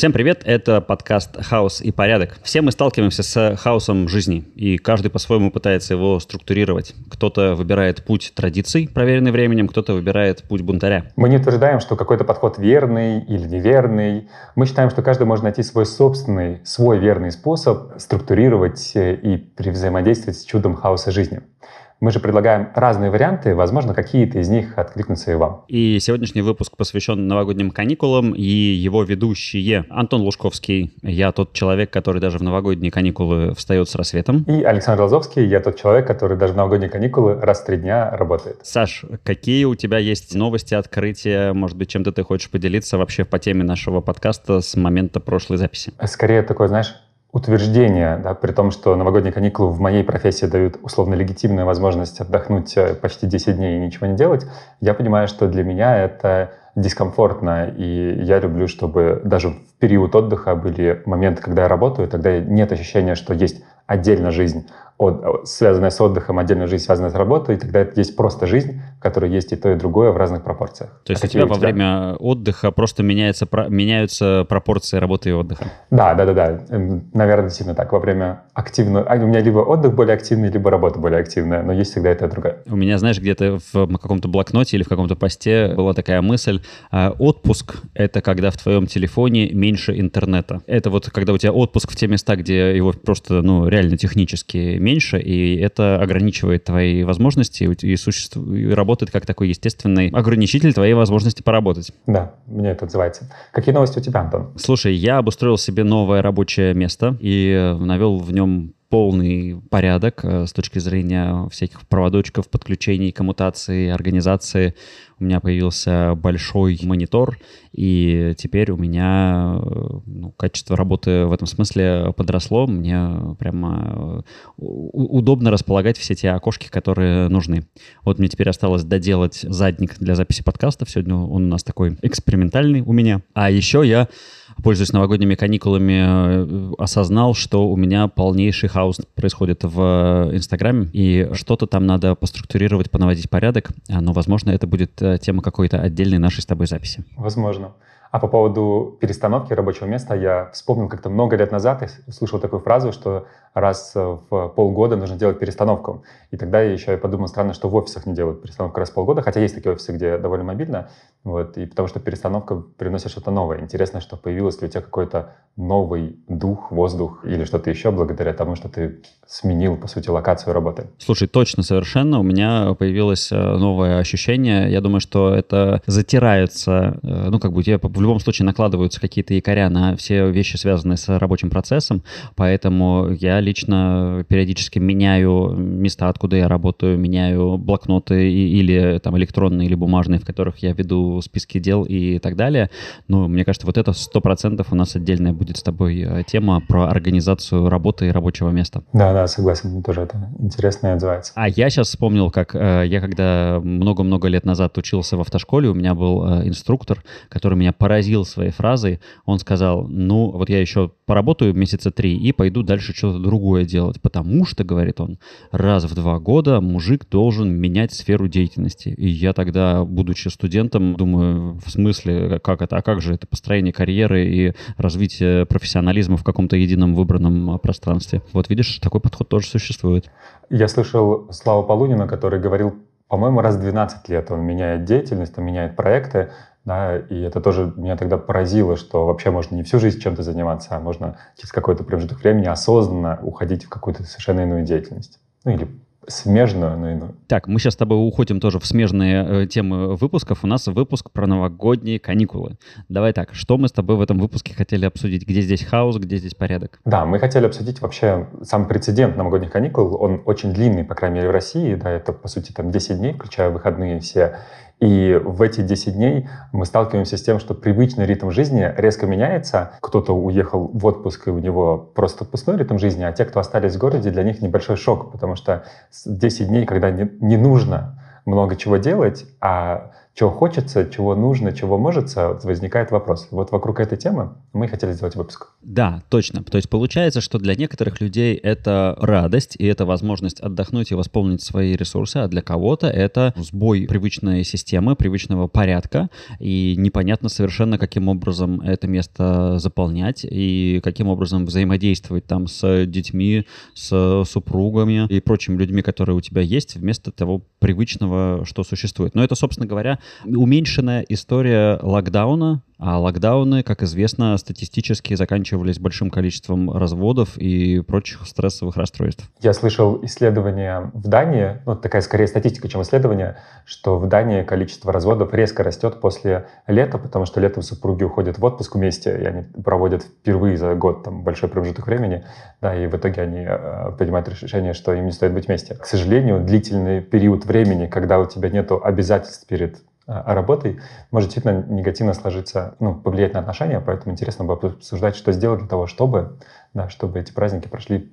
Всем привет, это подкаст «Хаос и порядок». Все мы сталкиваемся с хаосом жизни, и каждый по-своему пытается его структурировать. Кто-то выбирает путь традиций, проверенный временем, кто-то выбирает путь бунтаря. Мы не утверждаем, что какой-то подход верный или неверный. Мы считаем, что каждый может найти свой собственный, свой верный способ структурировать и взаимодействовать с чудом хаоса жизни. Мы же предлагаем разные варианты, возможно, какие-то из них откликнутся и вам. И сегодняшний выпуск посвящен новогодним каникулам, и его ведущие Антон Лужковский, я тот человек, который даже в новогодние каникулы встает с рассветом. И Александр Лазовский, я тот человек, который даже в новогодние каникулы раз в три дня работает. Саш, какие у тебя есть новости, открытия, может быть, чем-то ты хочешь поделиться вообще по теме нашего подкаста с момента прошлой записи? Скорее такой, знаешь, утверждение, да, при том, что новогодние каникулы в моей профессии дают условно легитимную возможность отдохнуть э, почти 10 дней и ничего не делать, я понимаю, что для меня это дискомфортно, и я люблю, чтобы даже в период отдыха были моменты, когда я работаю, тогда нет ощущения, что есть отдельно жизнь, от, связанная с отдыхом, отдельная жизнь, связанная с работой, и тогда это есть просто жизнь, в которой есть и то, и другое в разных пропорциях. То есть а у тебя, у тебя во время отдыха просто меняется, про, меняются пропорции работы и отдыха? Да, да, да, да. Наверное, действительно так. Во время активного... У меня либо отдых более активный, либо работа более активная, но есть всегда это другое. У меня, знаешь, где-то в каком-то блокноте или в каком-то посте была такая мысль, а, отпуск — это когда в твоем телефоне меньше интернета. Это вот когда у тебя отпуск в те места, где его просто, ну, реально технически меньше, и это ограничивает твои возможности и, существует, и работает как такой естественный ограничитель твоей возможности поработать. Да, мне это отзывается. Какие новости у тебя, Антон? Слушай, я обустроил себе новое рабочее место и навел в нем полный порядок э, с точки зрения всяких проводочков, подключений, коммутации, организации. У меня появился большой монитор, и теперь у меня ну, качество работы в этом смысле подросло. Мне прямо э, удобно располагать все те окошки, которые нужны. Вот мне теперь осталось доделать задник для записи подкастов. Сегодня он у нас такой экспериментальный у меня. А еще я пользуясь новогодними каникулами, э, осознал, что у меня полнейший хаос происходит в Инстаграме, и что-то там надо поструктурировать, понаводить порядок, а, но, возможно, это будет э, тема какой-то отдельной нашей с тобой записи. Возможно. А по поводу перестановки рабочего места, я вспомнил как-то много лет назад, я слышал такую фразу, что раз в полгода нужно делать перестановку. И тогда я еще подумал, странно, что в офисах не делают перестановку раз в полгода, хотя есть такие офисы, где довольно мобильно, вот, и потому что перестановка приносит что-то новое. Интересно, что появилось ли у тебя какой-то новый дух, воздух или что-то еще благодаря тому, что ты сменил, по сути, локацию работы. Слушай, точно, совершенно. У меня появилось э, новое ощущение. Я думаю, что это затирается, э, ну, как бы тебе в любом случае накладываются какие-то якоря на все вещи, связанные с рабочим процессом, поэтому я лично периодически меняю места, откуда я работаю, меняю блокноты или там электронные или бумажные, в которых я веду списки дел и так далее. Но мне кажется, вот это сто процентов у нас отдельная будет с тобой э, тема про организацию работы и рабочего места. Да, да, согласен, мне тоже это интересно и отзывается. А я сейчас вспомнил, как э, я когда много-много лет назад учился в автошколе, у меня был э, инструктор, который меня поразил своей фразой. Он сказал, ну, вот я еще поработаю месяца три и пойду дальше что-то другое делать, потому что, говорит он, раз в два года мужик должен менять сферу деятельности. И я тогда, будучи студентом, думаю, в смысле, как это, а как же это построение карьеры и развитие профессионализма в каком-то едином выбранном пространстве. Вот видишь, такой подход тоже существует. Я слышал Славу Полунина, который говорил, по-моему, раз в 12 лет он меняет деятельность, он меняет проекты, да, и это тоже меня тогда поразило, что вообще можно не всю жизнь чем-то заниматься, а можно через какой-то промежуток времени осознанно уходить в какую-то совершенно иную деятельность. Ну или смежную, но иную. Так, мы сейчас с тобой уходим тоже в смежные э, темы выпусков. У нас выпуск про новогодние каникулы. Давай так, что мы с тобой в этом выпуске хотели обсудить? Где здесь хаос, где здесь порядок? Да, мы хотели обсудить вообще сам прецедент новогодних каникул. Он очень длинный, по крайней мере, в России. Да, это, по сути, там 10 дней, включая выходные все. И в эти 10 дней мы сталкиваемся с тем, что привычный ритм жизни резко меняется. Кто-то уехал в отпуск, и у него просто отпускной ритм жизни, а те, кто остались в городе, для них небольшой шок, потому что 10 дней, когда не, не нужно много чего делать, а чего хочется, чего нужно, чего может, возникает вопрос. Вот вокруг этой темы мы хотели сделать выпуск. Да, точно. То есть получается, что для некоторых людей это радость, и это возможность отдохнуть и восполнить свои ресурсы, а для кого-то это сбой привычной системы, привычного порядка, и непонятно совершенно, каким образом это место заполнять, и каким образом взаимодействовать там с детьми, с супругами и прочими людьми, которые у тебя есть, вместо того привычного, что существует. Но это, собственно говоря, уменьшенная история локдауна, а локдауны, как известно, статистически заканчивались большим количеством разводов и прочих стрессовых расстройств. Я слышал исследование в Дании, ну, такая скорее статистика, чем исследование, что в Дании количество разводов резко растет после лета, потому что летом супруги уходят в отпуск вместе, и они проводят впервые за год там большой промежуток времени, да, и в итоге они э, принимают решение, что им не стоит быть вместе. К сожалению, длительный период времени, когда у тебя нет обязательств перед работой, может действительно негативно сложиться, ну, повлиять на отношения, поэтому интересно было обсуждать, что сделать для того, чтобы, да, чтобы эти праздники прошли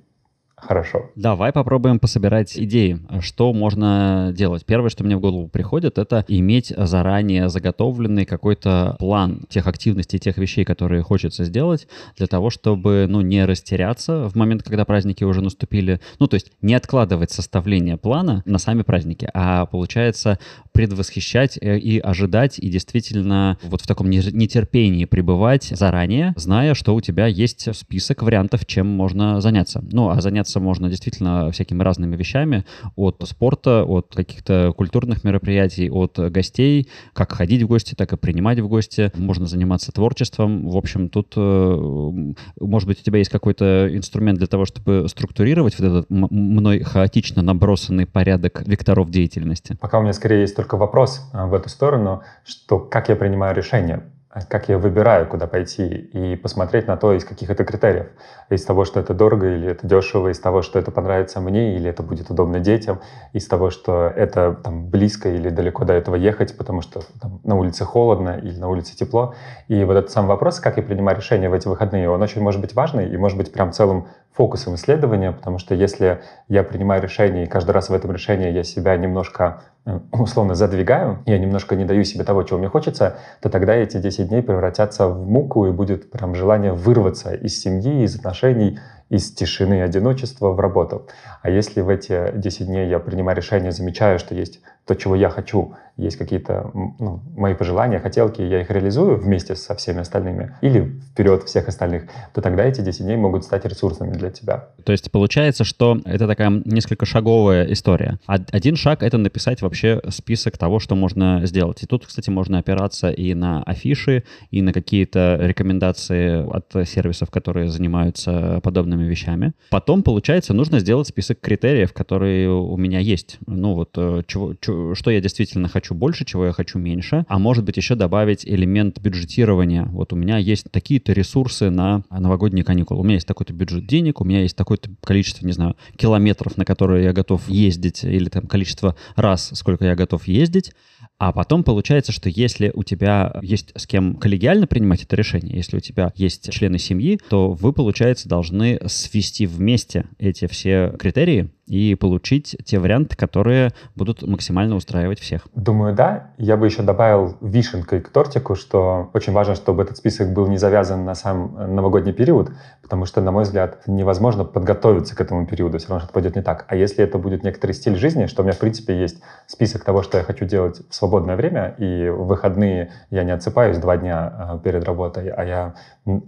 Хорошо. Давай попробуем пособирать идеи, что можно делать. Первое, что мне в голову приходит, это иметь заранее заготовленный какой-то план тех активностей, тех вещей, которые хочется сделать, для того, чтобы, ну, не растеряться в момент, когда праздники уже наступили. Ну, то есть не откладывать составление плана на сами праздники, а, получается, предвосхищать э, и ожидать, и действительно вот в таком нетерпении пребывать заранее, зная, что у тебя есть список вариантов, чем можно заняться. Ну, а заняться заняться можно действительно всякими разными вещами, от спорта, от каких-то культурных мероприятий, от гостей, как ходить в гости, так и принимать в гости. Можно заниматься творчеством. В общем, тут, э, может быть, у тебя есть какой-то инструмент для того, чтобы структурировать вот этот мной хаотично набросанный порядок векторов деятельности? Пока у меня скорее есть только вопрос э, в эту сторону, что как я принимаю решение а как я выбираю, куда пойти, и посмотреть на то, из каких это критериев. Из того, что это дорого или это дешево, из того, что это понравится мне или это будет удобно детям, из того, что это там, близко или далеко до этого ехать, потому что там, на улице холодно или на улице тепло. И вот этот сам вопрос, как я принимаю решение в эти выходные, он очень может быть важный и может быть прям целым фокусом исследования, потому что если я принимаю решение, и каждый раз в этом решении я себя немножко э, условно задвигаю, я немножко не даю себе того, чего мне хочется, то тогда эти 10 дней превратятся в муку, и будет прям желание вырваться из семьи, из отношений, из тишины и одиночества в работу. А если в эти 10 дней я принимаю решение, замечаю, что есть то, чего я хочу, есть какие-то ну, мои пожелания, хотелки, я их реализую вместе со всеми остальными или вперед всех остальных, то тогда эти 10 дней могут стать ресурсами для тебя. То есть получается, что это такая несколько шаговая история. Один шаг — это написать вообще список того, что можно сделать. И тут, кстати, можно опираться и на афиши, и на какие-то рекомендации от сервисов, которые занимаются подобными вещами. Потом, получается, нужно сделать список критериев, которые у меня есть. Ну вот, э, чего, чего, что я действительно хочу хочу больше, чего я хочу меньше, а может быть еще добавить элемент бюджетирования. Вот у меня есть такие-то ресурсы на новогодние каникулы. У меня есть такой-то бюджет денег, у меня есть такое-то количество, не знаю, километров, на которые я готов ездить, или там количество раз, сколько я готов ездить. А потом получается, что если у тебя есть с кем коллегиально принимать это решение, если у тебя есть члены семьи, то вы, получается, должны свести вместе эти все критерии и получить те варианты, которые будут максимально устраивать всех. Думаю, да. Я бы еще добавил вишенкой к тортику, что очень важно, чтобы этот список был не завязан на сам новогодний период, потому что, на мой взгляд, невозможно подготовиться к этому периоду, все равно что-то пойдет не так. А если это будет некоторый стиль жизни, что у меня, в принципе, есть список того, что я хочу делать в свободное время, и в выходные я не отсыпаюсь два дня а, перед работой, а я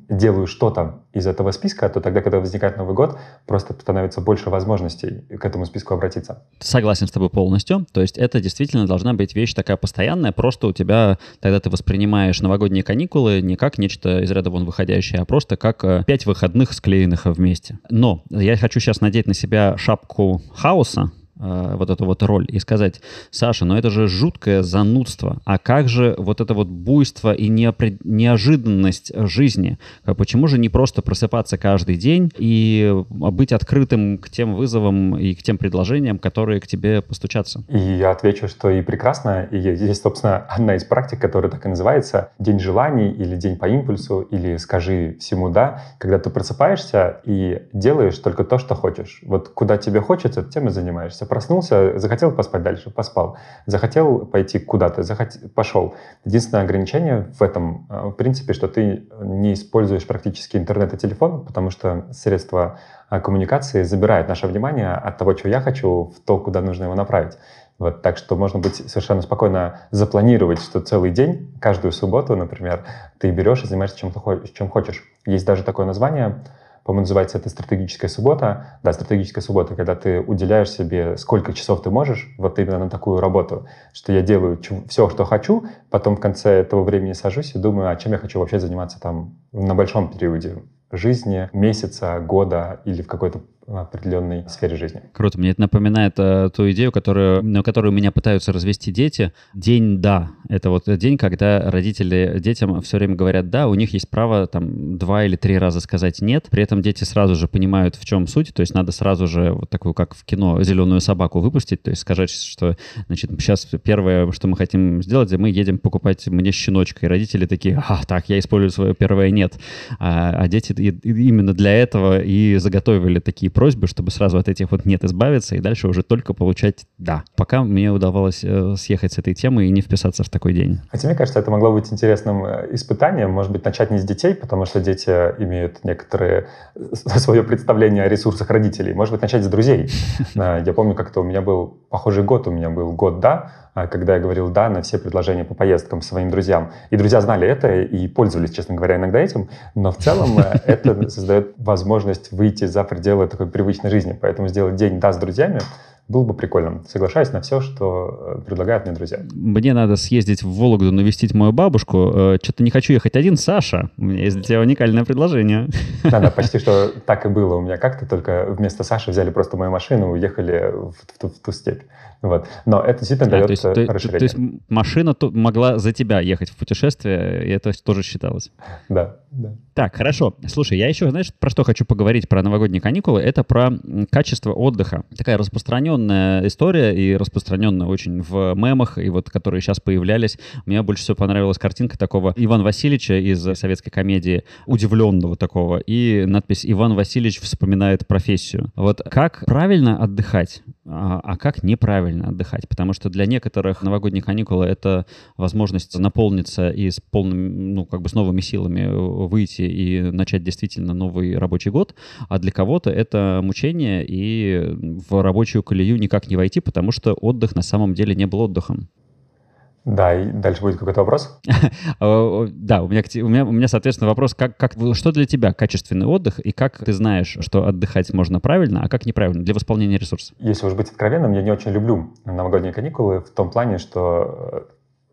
делаю что-то из этого списка, то тогда, когда возникает Новый год, просто становится больше возможностей к этому списку обратиться. Согласен с тобой полностью. То есть это действительно должна быть вещь такая постоянная, просто у тебя тогда ты воспринимаешь новогодние каникулы не как нечто из ряда вон выходящее, а просто как э, пять выходных склеенных вместе. Но я хочу сейчас надеть на себя шапку хаоса, Э, вот эту вот роль и сказать, Саша, ну это же жуткое занудство, а как же вот это вот буйство и неопре... неожиданность жизни? А почему же не просто просыпаться каждый день и быть открытым к тем вызовам и к тем предложениям, которые к тебе постучатся? И я отвечу, что и прекрасно, и есть, собственно, одна из практик, которая так и называется «День желаний» или «День по импульсу» или «Скажи всему да», когда ты просыпаешься и делаешь только то, что хочешь. Вот куда тебе хочется, тем и занимаешься проснулся, захотел поспать дальше, поспал. Захотел пойти куда-то, захот... пошел. Единственное ограничение в этом, э, в принципе, что ты не используешь практически интернет и телефон, потому что средства э, коммуникации забирают наше внимание от того, чего я хочу, в то, куда нужно его направить. Вот, так что можно быть совершенно спокойно запланировать, что целый день, каждую субботу, например, ты берешь и занимаешься чем, чем хочешь. Есть даже такое название по-моему, называется это стратегическая суббота. Да, стратегическая суббота, когда ты уделяешь себе сколько часов ты можешь вот именно на такую работу, что я делаю все, что хочу, потом в конце этого времени сажусь и думаю, а чем я хочу вообще заниматься там на большом периоде жизни, месяца, года или в какой-то определенной сфере жизни. Круто. Мне это напоминает э, ту идею, которую, на которую меня пытаются развести дети. День «да». Это вот день, когда родители детям все время говорят «да», у них есть право там два или три раза сказать «нет». При этом дети сразу же понимают, в чем суть. То есть надо сразу же вот такую, как в кино, зеленую собаку выпустить. То есть сказать, что значит, сейчас первое, что мы хотим сделать, мы едем покупать мне щеночка. И родители такие «а, так, я использую свое первое «нет». А, а дети именно для этого и заготовили такие просьбы, чтобы сразу от этих вот нет избавиться и дальше уже только получать да. Пока мне удавалось э, съехать с этой темы и не вписаться в такой день. Хотя мне кажется, это могло быть интересным э, испытанием. Может быть, начать не с детей, потому что дети имеют некоторые э, свое представление о ресурсах родителей. Может быть, начать с друзей. Я помню, как-то у меня был похожий год, у меня был год «да», когда я говорил «да» на все предложения по поездкам своим друзьям. И друзья знали это и пользовались, честно говоря, иногда этим. Но в целом э, это создает возможность выйти за пределы такой привычной жизни. Поэтому сделать день «да» с друзьями было бы прикольно. Соглашаюсь на все, что э, предлагают мне друзья. Мне надо съездить в Вологду навестить мою бабушку. Э, Что-то не хочу ехать один, Саша. У меня есть для тебя уникальное предложение. Да, да, почти что так и было у меня как-то, только вместо Саши взяли просто мою машину и уехали в, в, в, в ту степь. Вот. Но это действительно а, дает то есть, расширение. То, то есть машина могла за тебя ехать в путешествие, и это тоже считалось? Да, да. Так, хорошо. Слушай, я еще, знаешь, про что хочу поговорить про новогодние каникулы? Это про качество отдыха. Такая распространенная история и распространенная очень в мемах, и вот которые сейчас появлялись. Мне больше всего понравилась картинка такого Ивана Васильевича из советской комедии, удивленного такого, и надпись «Иван Васильевич вспоминает профессию». Вот как правильно отдыхать, а, а как неправильно отдыхать? Потому что для некоторых новогодние каникулы — это возможность наполниться и с полным, ну, как бы с новыми силами выйти и начать действительно новый рабочий год, а для кого-то это мучение и в рабочую колею никак не войти, потому что отдых на самом деле не был отдыхом. Да, и дальше будет какой-то вопрос? Да, у меня, у, меня, у меня, соответственно, вопрос, как, как, что для тебя качественный отдых, и как ты знаешь, что отдыхать можно правильно, а как неправильно для восполнения ресурсов? Если уж быть откровенным, я не очень люблю новогодние каникулы в том плане, что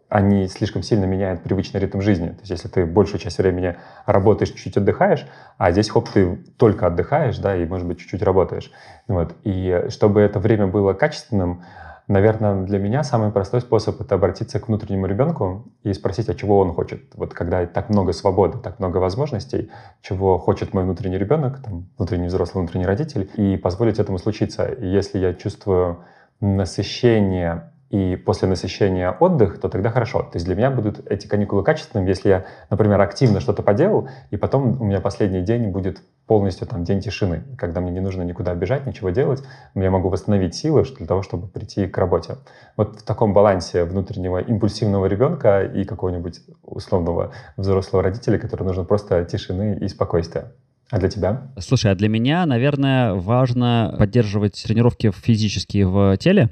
они слишком сильно меняют привычный ритм жизни. То есть если ты большую часть времени работаешь, чуть-чуть отдыхаешь, а здесь, хоп, ты только отдыхаешь, да, и, может быть, чуть-чуть работаешь. Вот. И чтобы это время было качественным, наверное, для меня самый простой способ — это обратиться к внутреннему ребенку и спросить, а чего он хочет. Вот когда так много свободы, так много возможностей, чего хочет мой внутренний ребенок, там, внутренний взрослый, внутренний родитель, и позволить этому случиться. И если я чувствую насыщение и после насыщения отдых, то тогда хорошо. То есть для меня будут эти каникулы качественными, если я, например, активно что-то поделал, и потом у меня последний день будет полностью там день тишины, когда мне не нужно никуда бежать, ничего делать, я могу восстановить силы для того, чтобы прийти к работе. Вот в таком балансе внутреннего импульсивного ребенка и какого-нибудь условного взрослого родителя, который нужно просто тишины и спокойствия. А для тебя? Слушай, а для меня, наверное, важно поддерживать тренировки физические в теле,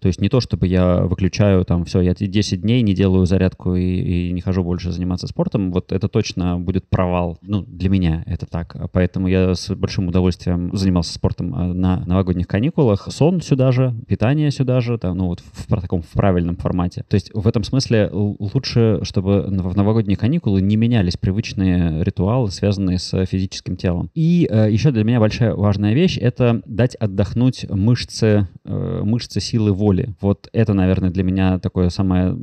то есть не то, чтобы я выключаю там все, я 10 дней не делаю зарядку и, и не хожу больше заниматься спортом, вот это точно будет провал. Ну, для меня это так. Поэтому я с большим удовольствием занимался спортом а, на новогодних каникулах. Сон сюда же, питание сюда же, там, ну вот в, в таком в правильном формате. То есть в этом смысле лучше, чтобы в новогодние каникулы не менялись привычные ритуалы, связанные с физическим телом. И э, еще для меня большая важная вещь — это дать отдохнуть мышцы, э, мышцы силы силы воли. Вот это, наверное, для меня такое самое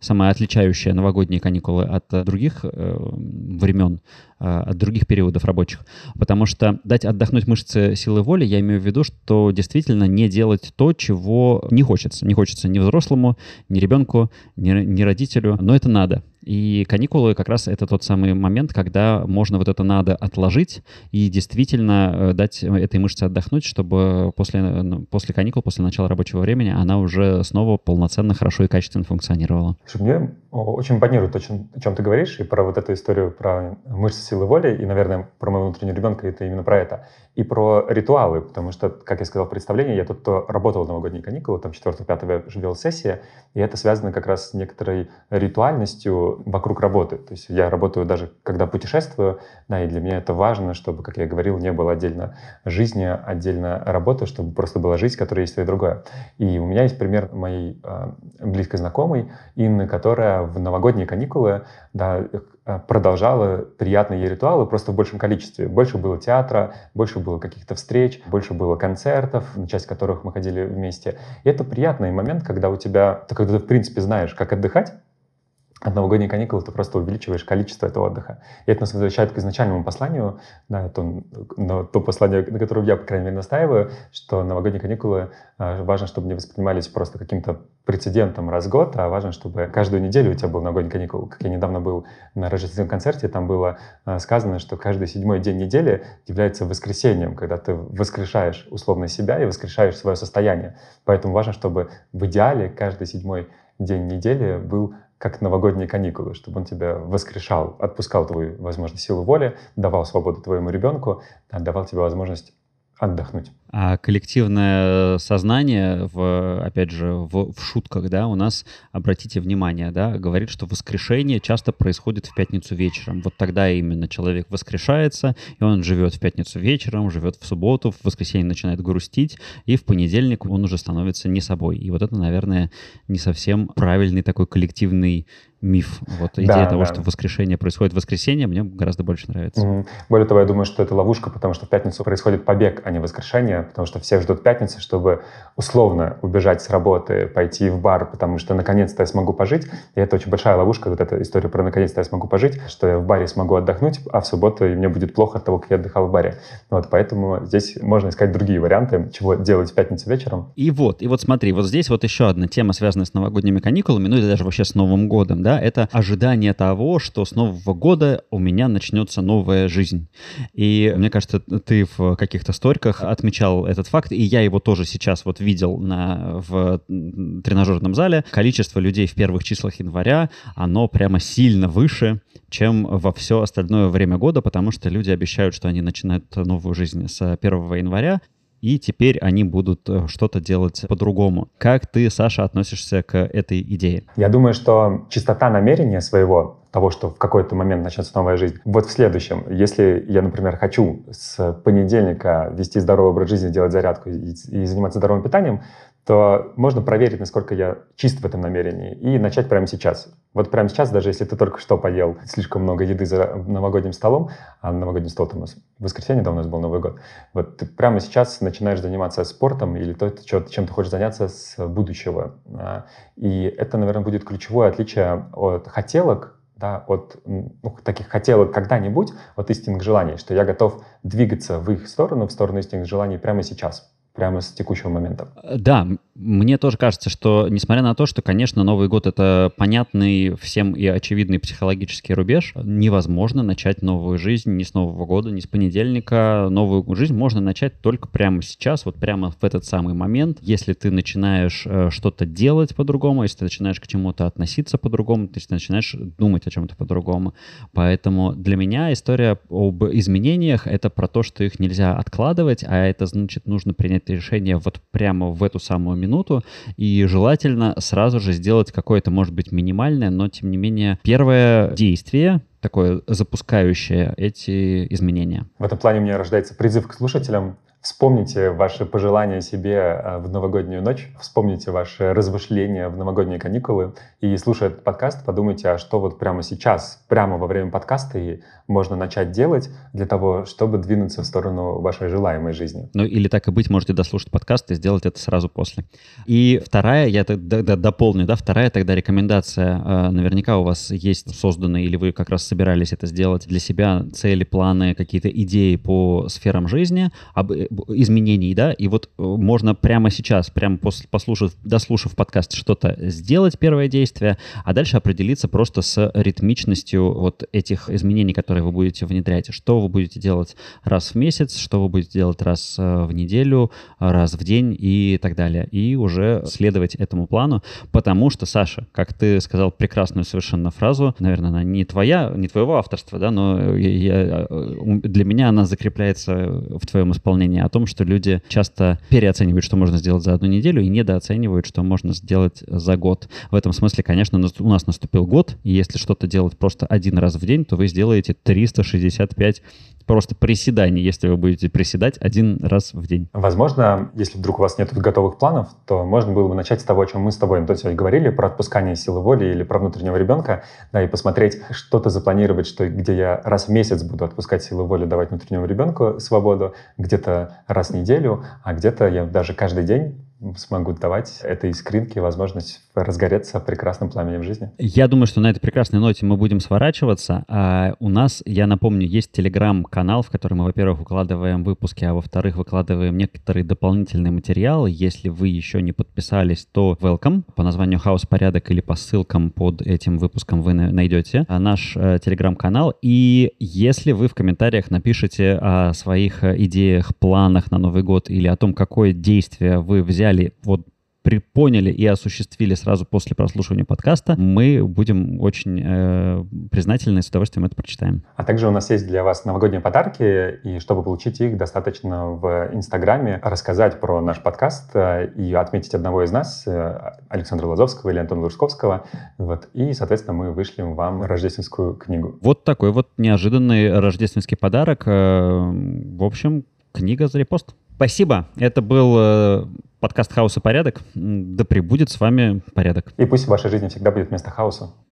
самое отличающее новогодние каникулы от других э, времен от других периодов рабочих. Потому что дать отдохнуть мышцы силы воли, я имею в виду, что действительно не делать то, чего не хочется. Не хочется ни взрослому, ни ребенку, ни, ни родителю, но это надо. И каникулы как раз это тот самый момент, когда можно вот это надо отложить и действительно э, дать этой мышце отдохнуть, чтобы после, ну, после каникул, после начала рабочего времени она уже снова полноценно, хорошо и качественно функционировала. Мне очень импонирует то, о чем ты говоришь, и про вот эту историю про мышцы силы воли, и, наверное, про моего внутреннего ребенка это именно про это. И про ритуалы, потому что, как я сказал в представлении, я тут работал в новогодние каникулы, там 4-5 вел сессия, и это связано как раз с некоторой ритуальностью вокруг работы. То есть я работаю даже, когда путешествую, да, и для меня это важно, чтобы, как я говорил, не было отдельно жизни, отдельно работы, чтобы просто была жизнь, которая есть и другое. И у меня есть пример моей э, близкой знакомой Инны, которая в новогодние каникулы да, э, продолжала приятные ей ритуалы просто в большем количестве. Больше было театра, больше было каких-то встреч, больше было концертов, на часть которых мы ходили вместе. И это приятный момент, когда у тебя, когда ты в принципе знаешь, как отдыхать, от новогодних каникул ты просто увеличиваешь количество этого отдыха. И это нас возвращает к изначальному посланию, да, это, но то послание, на котором я, по крайней мере, настаиваю, что новогодние каникулы э, важно, чтобы не воспринимались просто каким-то прецедентом раз в год, а важно, чтобы каждую неделю у тебя был новогодний каникул. Как я недавно был на рождественском концерте, там было э, сказано, что каждый седьмой день недели является воскресением, когда ты воскрешаешь условно себя и воскрешаешь свое состояние. Поэтому важно, чтобы в идеале каждый седьмой день недели был как новогодние каникулы, чтобы он тебя воскрешал, отпускал твою, возможно, силу воли, давал свободу твоему ребенку, давал тебе возможность отдохнуть. А коллективное сознание, в, опять же, в, в шутках, да, у нас, обратите внимание, да, говорит, что воскрешение часто происходит в пятницу вечером. Вот тогда именно человек воскрешается, и он живет в пятницу вечером, живет в субботу, в воскресенье начинает грустить, и в понедельник он уже становится не собой. И вот это, наверное, не совсем правильный такой коллективный миф. Вот идея да, того, да. что воскрешение происходит в воскресенье, мне гораздо больше нравится. Более того, я думаю, что это ловушка, потому что в пятницу происходит побег, а не воскрешение, потому что все ждут пятницы, чтобы условно убежать с работы, пойти в бар, потому что наконец-то я смогу пожить. И это очень большая ловушка, вот эта история про наконец-то я смогу пожить, что я в баре смогу отдохнуть, а в субботу и мне будет плохо от того, как я отдыхал в баре. Вот, поэтому здесь можно искать другие варианты, чего делать в пятницу вечером. И вот, и вот смотри, вот здесь вот еще одна тема, связанная с новогодними каникулами, ну или даже вообще с Новым годом, да, это ожидание того, что с Нового года у меня начнется новая жизнь. И мне кажется, ты в каких-то сториках отмечал этот факт, и я его тоже сейчас вот видел на, в тренажерном зале. Количество людей в первых числах января, оно прямо сильно выше, чем во все остальное время года, потому что люди обещают, что они начинают новую жизнь с 1 января, и теперь они будут э, что-то делать по-другому. Как ты, Саша, относишься к этой идее? Я думаю, что чистота намерения своего, того, что в какой-то момент начнется новая жизнь, вот в следующем. Если я, например, хочу с понедельника вести здоровый образ жизни, делать зарядку и, и заниматься здоровым питанием, то можно проверить, насколько я чист в этом намерении, и начать прямо сейчас. Вот прямо сейчас, даже если ты только что поел слишком много еды за новогодним столом, а новогодний стол у нас в воскресенье, да, у нас был Новый год, вот ты прямо сейчас начинаешь заниматься спортом или то, чем ты хочешь заняться с будущего. А, и это, наверное, будет ключевое отличие от хотелок, да, от ну, таких хотелок когда-нибудь, от истинных желаний, что я готов двигаться в их сторону, в сторону истинных желаний прямо сейчас прямо с текущего момента. Да, мне тоже кажется, что несмотря на то, что, конечно, Новый год — это понятный всем и очевидный психологический рубеж, невозможно начать новую жизнь ни с Нового года, ни с понедельника. Новую жизнь можно начать только прямо сейчас, вот прямо в этот самый момент. Если ты начинаешь э, что-то делать по-другому, если ты начинаешь к чему-то относиться по-другому, если ты начинаешь думать о чем-то по-другому. Поэтому для меня история об изменениях — это про то, что их нельзя откладывать, а это значит, нужно принять решение вот прямо в эту самую минуту, и желательно сразу же сделать какое-то, может быть, минимальное, но тем не менее первое действие, такое запускающее эти изменения. В этом плане у меня рождается призыв к слушателям Вспомните ваши пожелания себе э, в новогоднюю ночь, вспомните ваши размышления в новогодние каникулы и, слушая этот подкаст, подумайте, а что вот прямо сейчас, прямо во время подкаста и можно начать делать для того, чтобы двинуться в сторону вашей желаемой жизни. Ну или так и быть, можете дослушать подкаст и сделать это сразу после. И вторая, я тогда дополню, да, вторая тогда рекомендация. Э, наверняка у вас есть созданные или вы как раз собирались это сделать для себя цели, планы, какие-то идеи по сферам жизни, об изменений, да, и вот э, можно прямо сейчас, прямо после, послушав, дослушав подкаст, что-то сделать, первое действие, а дальше определиться просто с ритмичностью вот этих изменений, которые вы будете внедрять. Что вы будете делать раз в месяц, что вы будете делать раз э, в неделю, раз в день и так далее. И уже следовать этому плану, потому что, Саша, как ты сказал прекрасную совершенно фразу, наверное, она не твоя, не твоего авторства, да, но я, э, для меня она закрепляется в твоем исполнении о том, что люди часто переоценивают, что можно сделать за одну неделю, и недооценивают, что можно сделать за год. В этом смысле, конечно, у нас наступил год, и если что-то делать просто один раз в день, то вы сделаете 365 просто приседаний, если вы будете приседать один раз в день. Возможно, если вдруг у вас нет готовых планов, то можно было бы начать с того, о чем мы с тобой, Антон, сегодня говорили, про отпускание силы воли или про внутреннего ребенка, да, и посмотреть, что-то запланировать, что, где я раз в месяц буду отпускать силу воли, давать внутреннему ребенку свободу, где-то раз в неделю, а где-то я даже каждый день смогу давать этой искринке возможность разгореться прекрасным пламенем жизни. Я думаю, что на этой прекрасной ноте мы будем сворачиваться. А у нас, я напомню, есть телеграм-канал, в который мы, во-первых, выкладываем выпуски, а во-вторых, выкладываем некоторые дополнительные материалы. Если вы еще не подписались, то welcome. По названию «Хаос порядок» или по ссылкам под этим выпуском вы найдете а, наш э, телеграм-канал. И если вы в комментариях напишите о своих э, идеях, планах на Новый год или о том, какое действие вы взяли взяли вот поняли и осуществили сразу после прослушивания подкаста, мы будем очень э, признательны и с удовольствием это прочитаем. А также у нас есть для вас новогодние подарки, и чтобы получить их, достаточно в Инстаграме рассказать про наш подкаст э, и отметить одного из нас, э, Александра Лазовского или Антона Лужковского, вот, и, соответственно, мы вышлем вам рождественскую книгу. Вот такой вот неожиданный рождественский подарок. Э, в общем, книга за репост. Спасибо. Это был подкаст «Хаос и порядок». Да пребудет с вами порядок. И пусть в вашей жизни всегда будет место хаоса.